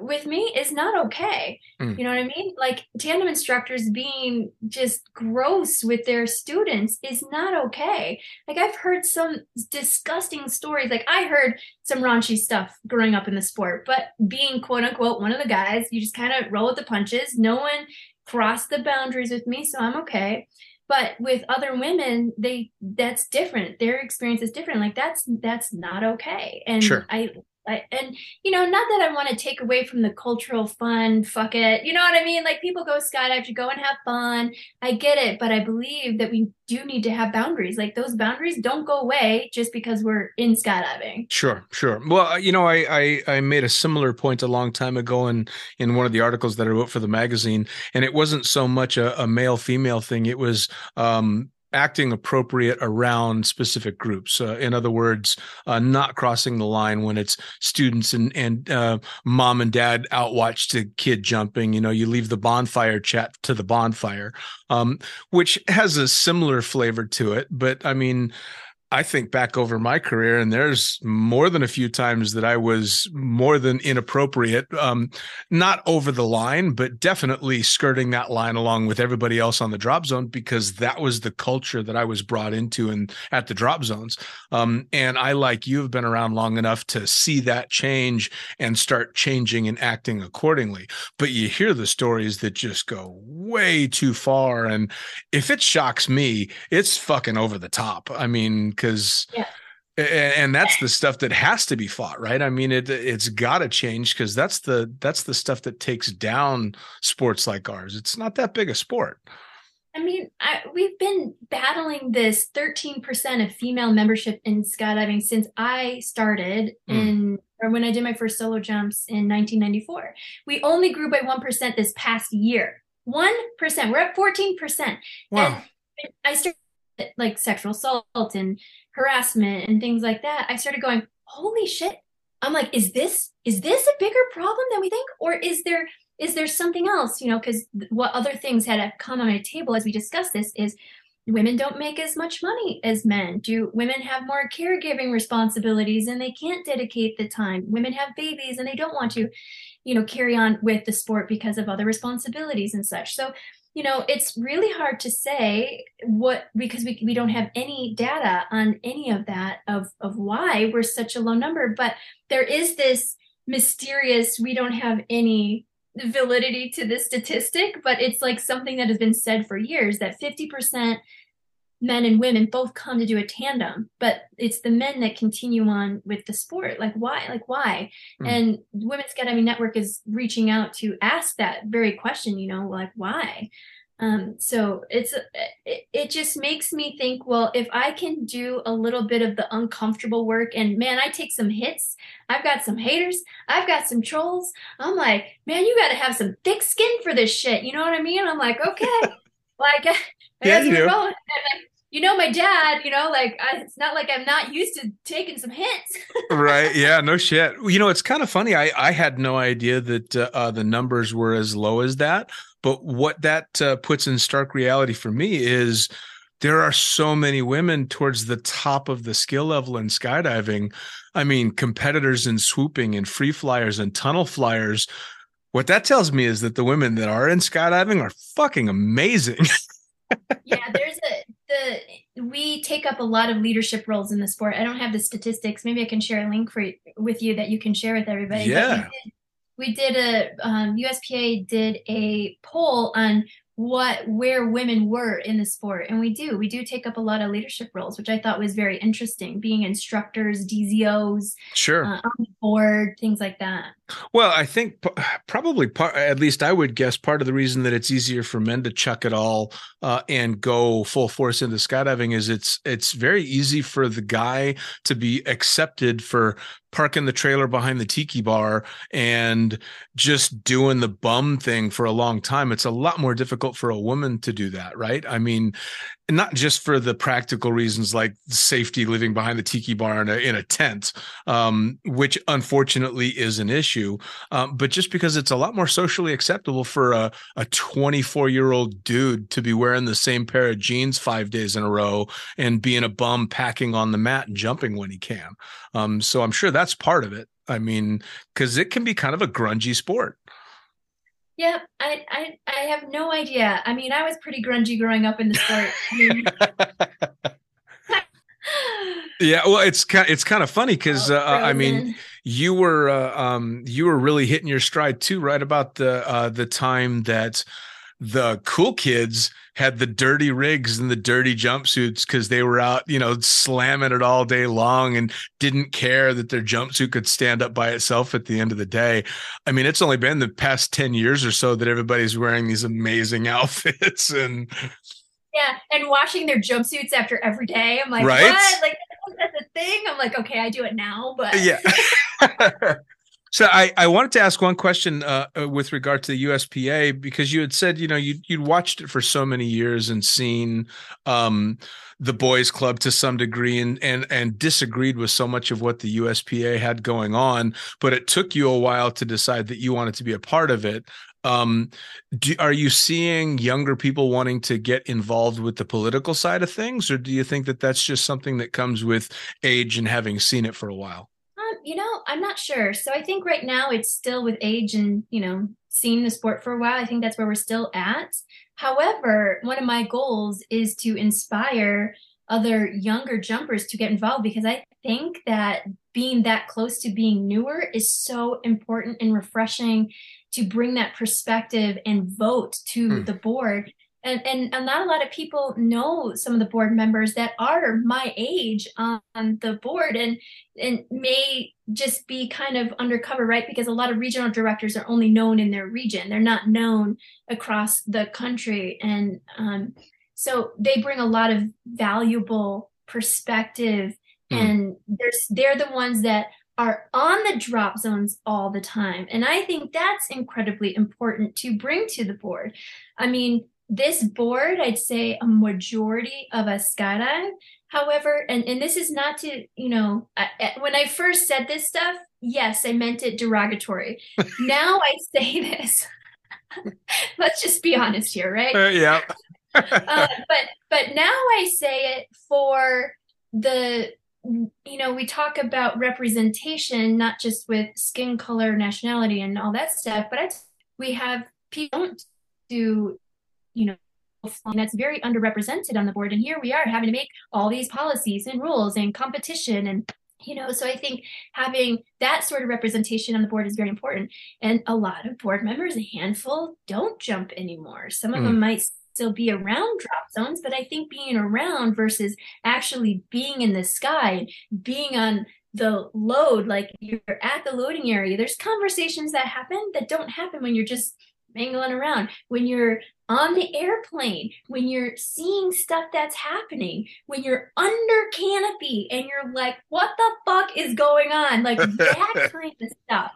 with me is not okay. Mm. You know what I mean? Like tandem instructors being just gross with their students is not okay. Like I've heard some disgusting stories. Like I heard some raunchy stuff growing up in the sport, but being quote unquote one of the guys, you just kind of roll with the punches. No one crossed the boundaries with me, so I'm okay. But with other women, they that's different. Their experience is different. Like that's that's not okay. And Sure. I I, and you know, not that I want to take away from the cultural fun, fuck it. You know what I mean? Like people go skydive to go and have fun. I get it, but I believe that we do need to have boundaries. Like those boundaries don't go away just because we're in skydiving. Sure, sure. Well, uh, you know, I, I I made a similar point a long time ago in in one of the articles that I wrote for the magazine, and it wasn't so much a, a male female thing. It was um, acting appropriate around specific groups. Uh, in other words, uh, not crossing the line when it's students and and uh, mom and dad out watch the kid jumping. You know, you leave the bonfire chat to the bonfire, um, which has a similar flavor to it. But I mean. I think back over my career, and there's more than a few times that I was more than inappropriate, um, not over the line, but definitely skirting that line along with everybody else on the drop zone because that was the culture that I was brought into and at the drop zones. Um, and I, like you, have been around long enough to see that change and start changing and acting accordingly. But you hear the stories that just go way too far, and if it shocks me, it's fucking over the top. I mean, because Yeah. and, that's the stuff that has to be fought, right? I mean, it it's got to change because that's the that's the stuff that takes down sports like ours. It's not that big a sport. I mean, I, we've been battling this 13% of female membership in skydiving since I started Hmm. in, or when I did my first solo jumps in 1994. We only grew by 1% this past year. 1%. We're at 14%. Wow. And I started like sexual assault and harassment and things like that. I started going, holy shit. I'm like, is this is this a bigger problem than we think? Or is there is there something else? You know, because what other things had come on my table as we discussed this is women don't make as much money as men. Do women have more caregiving responsibilities and they can't dedicate the time? Women have babies and they don't want to, you know, carry on with the sport because of other responsibilities and such. So you know it's really hard to say what because we, we don't have any data on any of that of of why we're such a low number but there is this mysterious we don't have any validity to this statistic but it's like something that has been said for years that 50% men and women both come to do a tandem but it's the men that continue on with the sport. Like why? Like why? Hmm. and women's skydiving network is reaching out to ask that very question you know like why? Um, so it's it, it just makes me think well if i can do a little bit of the uncomfortable work and man i take some hits. I've got some haters. I've got some trolls. I'm like man you got to have some thick skin for this shit. You know what i mean? I'm like okay. Like I Yeah, you do. rolling. And, like, you know my dad you know like I, it's not like i'm not used to taking some hits right. Yeah no shit. You know it's kind of funny. I i had no idea that uh, uh, the numbers were as low as that but what that uh, puts in stark reality for me is there are so many women towards the top of the skill level in skydiving. I mean competitors in swooping and free flyers and tunnel flyers. What that tells me is that the women that are in skydiving are fucking amazing. Yeah there's a the we take up a lot of leadership roles in the sport. I don't have the statistics. Maybe i can share a link for with you that you can share with everybody. Yeah. we did, we did a um, uspa did a poll on what where women were in the sport. And we do we do take up a lot of leadership roles which i thought was very interesting being instructors dzos sure. uh, on the board things like that Well, I think probably part, at least I would guess part of the reason that it's easier for men to chuck it all uh, and go full force into skydiving is it's it's very easy for the guy to be accepted for parking the trailer behind the tiki bar and just doing the bum thing for a long time. It's a lot more difficult for a woman to do that, right? I mean, not just for the practical reasons like safety living behind the tiki bar in a, in a tent, um, which unfortunately is an issue, um, but just because it's a lot more socially acceptable for a, a 24 year old dude to be wearing the same pair of jeans five days in a row and being a bum packing on the mat and jumping when he can. Um, so I'm sure that's part of it. I mean, because it can be kind of a grungy sport. Yeah I, I i have no idea. I mean i was pretty grungy growing up in the sport. I mean, Yeah, well, it's kind it's kind of funny because uh, I mean, you were uh, um, you were really hitting your stride too, right about the uh, the time that the cool kids had the dirty rigs and the dirty jumpsuits because they were out, you know, slamming it all day long and didn't care that their jumpsuit could stand up by itself at the end of the day. I mean, it's only been the past 10 years or so that everybody's wearing these amazing outfits and Yeah, and washing their jumpsuits after every day. I'm like, Right? what? Like that's a thing. I'm like, okay, I do it now, but yeah. so I, I wanted to ask one question uh, uh, with regard to the USPA because you had said you know you you'd watched it for so many years and seen um, the boys club to some degree and and and disagreed with so much of what the USPA had going on, but it took you a while to decide that you wanted to be a part of it. Um, do, are you seeing younger people wanting to get involved with the political side of things, or do you think that that's just something that comes with age and having seen it for a while? You know, I'm not sure. So I think right now it's still with age and, you know, seeing the sport for a while. I think that's where we're still at. However, one of my goals is to inspire other younger jumpers to get involved because I think that being that close to being newer is so important and refreshing to bring that perspective and vote to Hmm. the board and and not a lot of people know some of the board members that are my age on the board and and may just be kind of undercover right? Because a lot of regional directors are only known in their region. They're not known across the country. And um, so they bring a lot of valuable perspective. Mm. and there's they're the ones that are on the drop zones all the time. And i think that's incredibly important to bring to the board. I mean this board, I'd say a majority of us skydive. However, and, and this is not to, you know, I, when I first said this stuff, yes, I meant it derogatory. now I say this. Let's just be honest here, right? Uh, yeah. uh, but but now I say it for the you know we talk about representation not just with skin color nationality and all that stuff but I, we have people don't do you know that's very underrepresented on the board. And here we are having to make all these policies and rules and competition and you know so i think having that sort of representation on the board is very important. And a lot of board members a handful don't jump anymore. Some of mm. them might still be around drop zones but i think being around versus actually being in the sky being on the load like you're at the loading area there's conversations that happen that don't happen when you're just mangling around. When you're on the airplane, when you're seeing stuff that's happening, when you're under canopy and you're like, what the fuck is going on? Like that kind of stuff.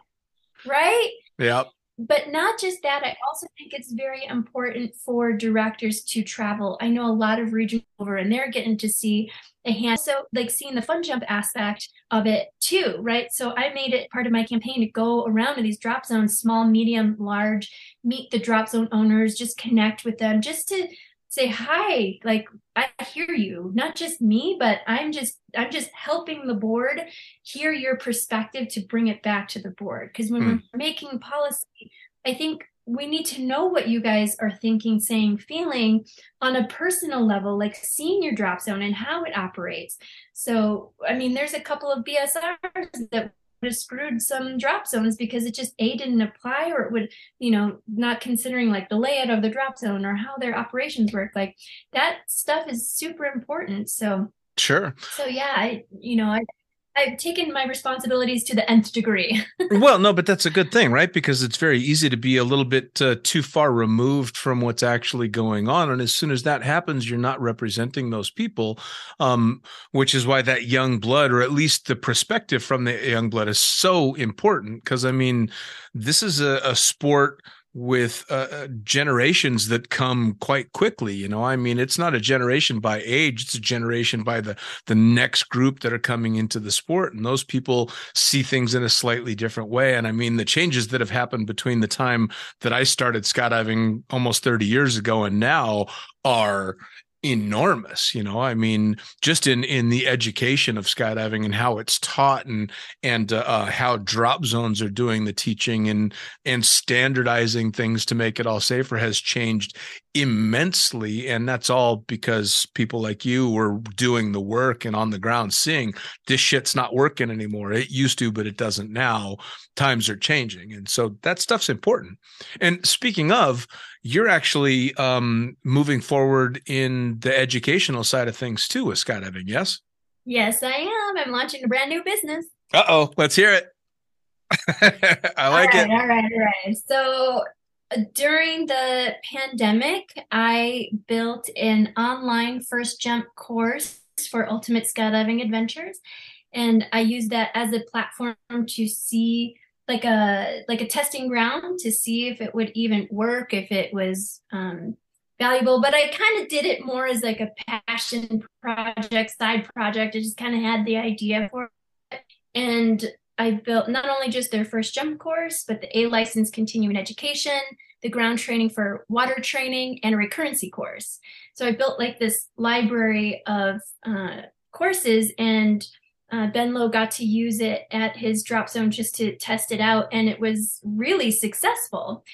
Right? Yep. But not just that, I also think it's very important for directors to travel. I know a lot of regional over and they're getting to see a hand. So like seeing the fun jump aspect of it too, right? So I made it part of my campaign to go around to these drop zones, small, medium, large, meet the drop zone owners, just connect with them, just to say hi like i hear you not just me but i'm just i'm just helping the board hear your perspective to bring it back to the board because when mm. we're making policy i think we need to know what you guys are thinking, saying, feeling on a personal level, like seeing your drop zone and how it operates. So, I mean, there's a couple of BSRs that would have screwed some drop zones because it just A didn't apply or it would, you know, not considering like the layout of the drop zone or how their operations work. Like that stuff is super important. So, Sure. So yeah, I you know, I I've taken my responsibilities to the nth degree. well, no, but that's a good thing, right? Because it's very easy to be a little bit uh, too far removed from what's actually going on, and as soon as that happens, you're not representing those people, um, which is why that young blood, or at least the perspective from the young blood, is so important. Because I mean, this is a, a sport with uh, uh, generations that come quite quickly you know? I mean it's not a generation by age it's a generation by the the next group that are coming into the sport and those people see things in a slightly different way and i mean the changes that have happened between the time that i started skydiving almost 30 years ago and now are enormous you know? I mean just in in the education of skydiving and how it's taught and and uh, uh, how drop zones are doing the teaching and and standardizing things to make it all safer has changed immensely. And that's all because people like you were doing the work and on the ground seeing this shit's not working anymore. It used to but it doesn't now. Times are changing. And so that stuff's important. And speaking of you're actually um, moving forward in the educational side of things too with skydiving, yes? Yes, I am. I'm launching a brand new business. Uh oh, let's hear it. I like all right, it. All right, all right. So uh, during the pandemic, I built an online first jump course for Ultimate Skydiving Adventures. And I used that as a platform to see like a like a testing ground to see if it would even work, if it was um, valuable. But I kind of did it more as like a passion project, side project. I just kind of had the idea for it, and I built not only just their first jump course, but the A license continuing education, the ground training for water training, and a recurrency course. So I built like this library of uh, courses and uh, Ben Lowe got to use it at his drop zone just to test it out, and it was really successful.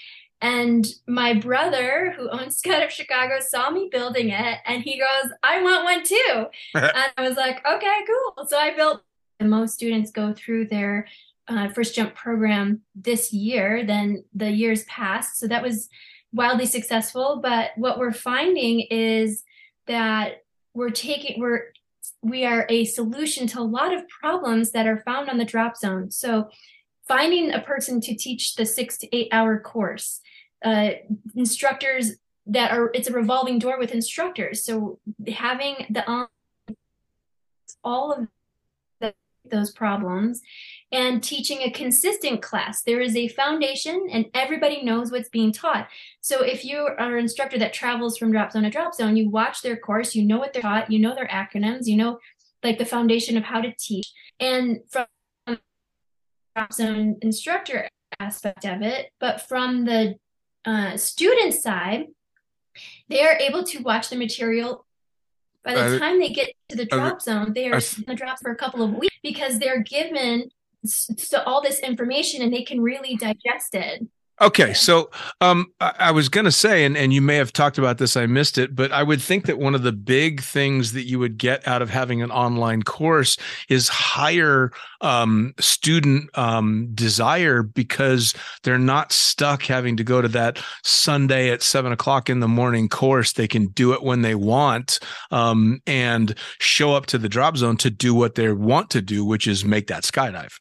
And my brother, who owns Skydive Chicago, saw me building it, and he goes, "I want one too." and I was like, "Okay, cool." So I built. And most students go through their uh, first jump program this year than the years past. So that was wildly successful, but what we're finding is that we're taking we're we are a solution to a lot of problems that are found on the drop zone. So finding a person to teach the six to eight hour course, uh, instructors that are it's a revolving door with instructors. So having the all of the, those problems and teaching a consistent class. There is a foundation and everybody knows what's being taught. So if you are an instructor that travels from drop zone to drop zone, you watch their course, you know what they're taught, you know their acronyms, you know like the foundation of how to teach. And from drop zone instructor aspect of it, but from the uh, student side, they are able to watch the material by the time they get to the drop zone, they are in the drop for a couple of weeks because they're given so all this information and they can really digest it. Okay, so um, I, I was going to say, and, and you may have talked about this, I missed it, but I would think that one of the big things that you would get out of having an online course is higher um, student um, desire because they're not stuck having to go to that Sunday at seven o'clock in the morning course. They can do it when they want um, and show up to the drop zone to do what they want to do, which is make that skydive.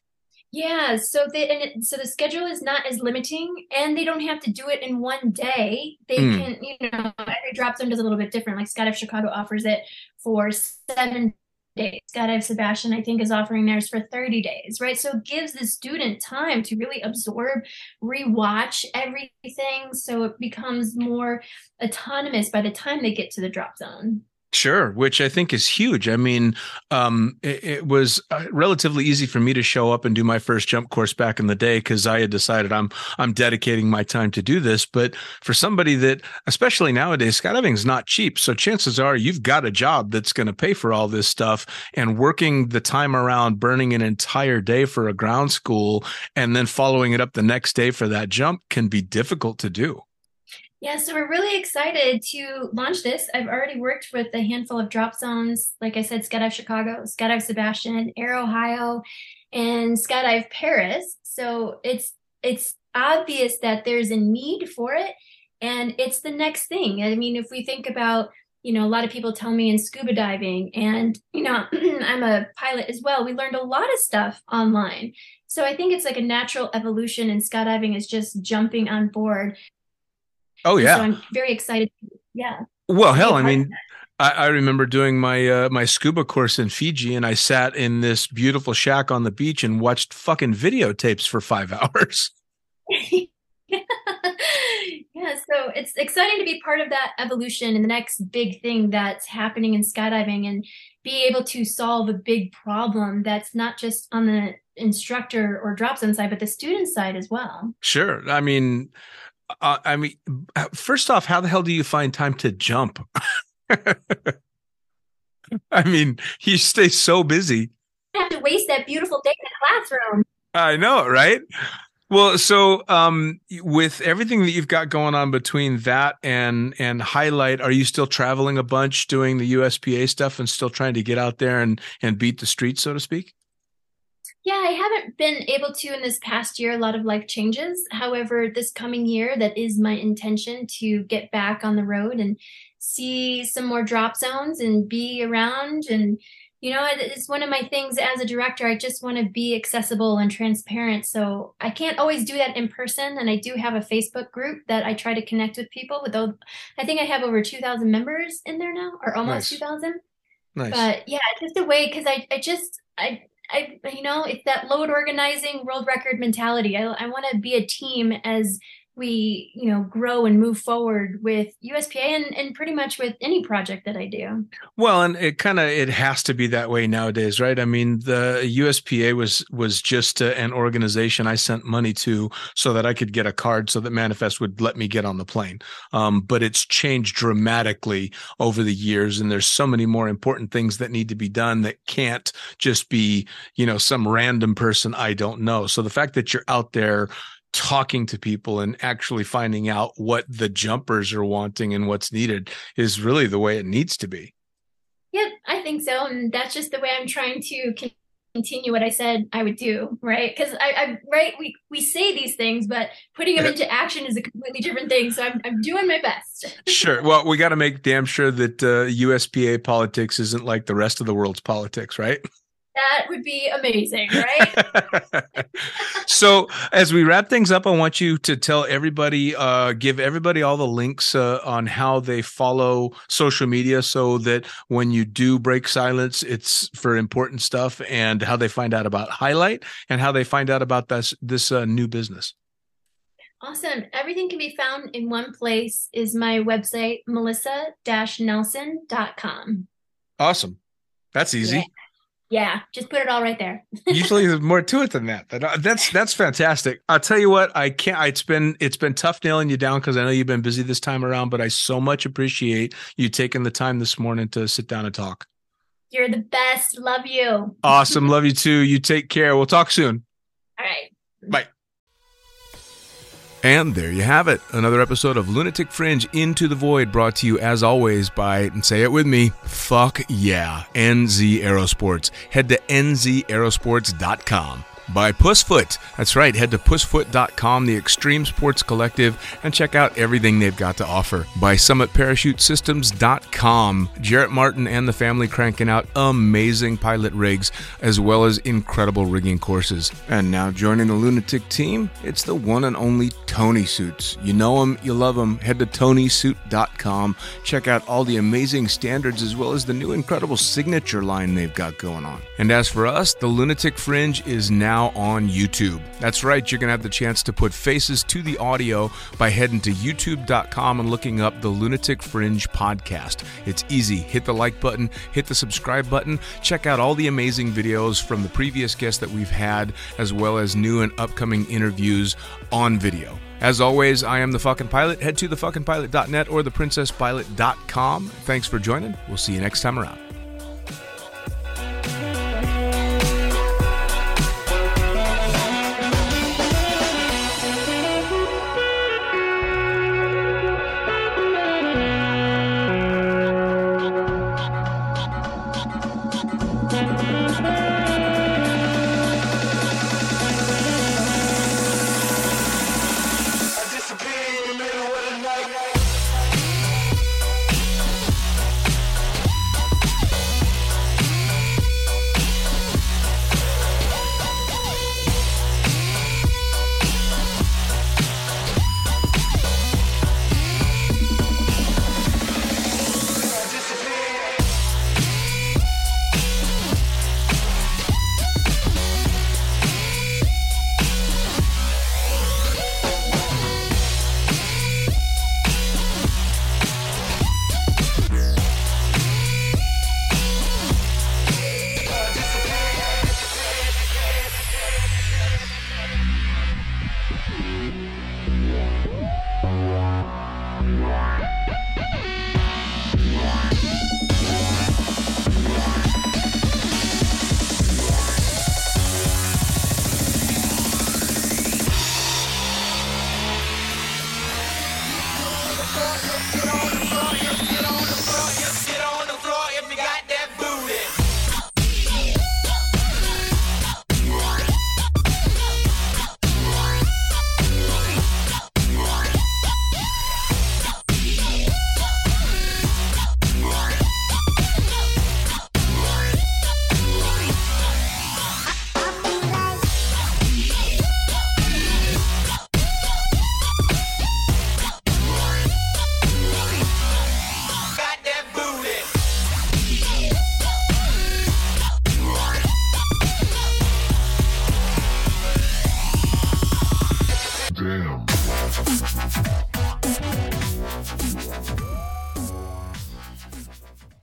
Yeah, so they and it, so the schedule is not as limiting, and they don't have to do it in one day. They mm. can, you know, every drop zone does a little bit different. Like Skydive Chicago offers it for seven days. Skydive Sebastian, I think, is offering theirs for 30 days, right? So it gives the student time to really absorb, rewatch everything. So it becomes more autonomous by the time they get to the drop zone. Sure, which I think is huge. I mean, um, it, it, was uh, relatively easy for me to show up and do my first jump course back in the day because I had decided I'm I'm dedicating my time to do this. But for somebody that, especially nowadays, skydiving is not cheap. So chances are you've got a job that's going to pay for all this stuff, and working the time around, burning an entire day for a ground school, and then following it up the next day for that jump can be difficult to do. Yeah, so we're really excited to launch this. I've already worked with a handful of drop zones, like I said, Skydive Chicago, Skydive Sebastian, Air Ohio, and Skydive Paris. So it's it's obvious that there's a need for it, and it's the next thing. I mean, if we think about you know, a lot of people tell me in scuba diving, and you know, I'm a pilot as well. We learned a lot of stuff online. So I think it's like a natural evolution, and skydiving is just jumping on board Oh yeah, so I'm very excited. Yeah. Well, hell, I mean, I, I, remember doing my uh, my scuba course in Fiji, and I sat in this beautiful shack on the beach and watched fucking videotapes for five hours. yeah, so it's exciting to be part of that evolution and the next big thing that's happening in skydiving and be able to solve a big problem that's not just on the instructor or drop zone side, but the student side as well. Sure. I mean, uh, I mean, uh, first off, how the hell do you find time to jump? I mean, you stay so busy. I have to waste that beautiful day in the classroom. I know, right? Well, so um, with everything that you've got going on between that and and highlight, are you still traveling a bunch, doing the USPA stuff, and still trying to get out there and and beat the streets, so to speak? Yeah, I haven't been able to in this past year, a lot of life changes. However, this coming year, that is my intention to get back on the road and see some more drop zones and be around. And, you know, it's one of my things as a director. I just want to be accessible and transparent. So I can't always do that in person. And I do have a Facebook group that I try to connect with people with. I think I have over 2,000 members in there now, or almost nice. 2,000. Nice. But yeah, just a way because I, I just, I, I, you know, it's that load organizing world record mentality. I, I want to be a team as we you know grow and move forward with USPA and, and pretty much with any project that I do. Well, and it kind of it has to be that way nowadays, right? I mean, the USPA was was just uh, an organization I sent money to so that I could get a card so that Manifest would let me get on the plane. Um, but it's changed dramatically over the years, and there's so many more important things that need to be done that can't just be you know some random person I don't know. So the fact that you're out there talking to people and actually finding out what the jumpers are wanting and what's needed is really the way it needs to be. Yep, I think so. And that's just the way I'm trying to continue what I said I would do, right? Because I, I, right, we we say these things, but putting them into action is a completely different thing. So I'm I'm doing my best. sure. Well, we got to make damn sure that uh, USPA politics isn't like the rest of the world's politics, right? That would be amazing, right? so, as we wrap things up, I want you to tell everybody, uh, give everybody all the links uh, on how they follow social media so that when you do break silence, it's for important stuff and how they find out about Highlight and how they find out about this, this uh, new business. Awesome. Everything can be found in one place is my website, melissa-nelson.com. Awesome. That's easy. Yeah yeah, just put it all right there. Usually there's more to it than that. Uh, that's that's fantastic. I'll tell you what, I can't it's been it's been tough nailing you down because I know you've been busy this time around, but I so much appreciate you taking the time this morning to sit down and talk. You're the best. Love you. Awesome. Love you too. You take care. We'll talk soon. All right. Bye. And there you have it. Another episode of Lunatic Fringe Into the Void brought to you as always by, and say it with me, fuck yeah, NZ Aerosports. Head to nzaerosports.com by Pussfoot. That's right, head to pussfoot.com, the Extreme Sports Collective, and check out everything they've got to offer. By summitparachutesystems.com, Jarrett Martin and the family cranking out amazing pilot rigs as well as incredible rigging courses. And now joining the Lunatic team, it's the one and only Tony Suits. You know him, you love him. Head to tonysuit.com, check out all the amazing standards as well as the new incredible signature line they've got going on. And as for us, the Lunatic Fringe is now now on YouTube. That's right, you're going to have the chance to put faces to the audio by heading to youtube.com and looking up the Lunatic Fringe podcast. It's easy. Hit the like button, hit the subscribe button, check out all the amazing videos from the previous guests that we've had, as well as new and upcoming interviews on video. As always, I am the fucking pilot. Head to thefuckingpilot.net or theprincesspilot.com. Thanks for joining. We'll see you next time around.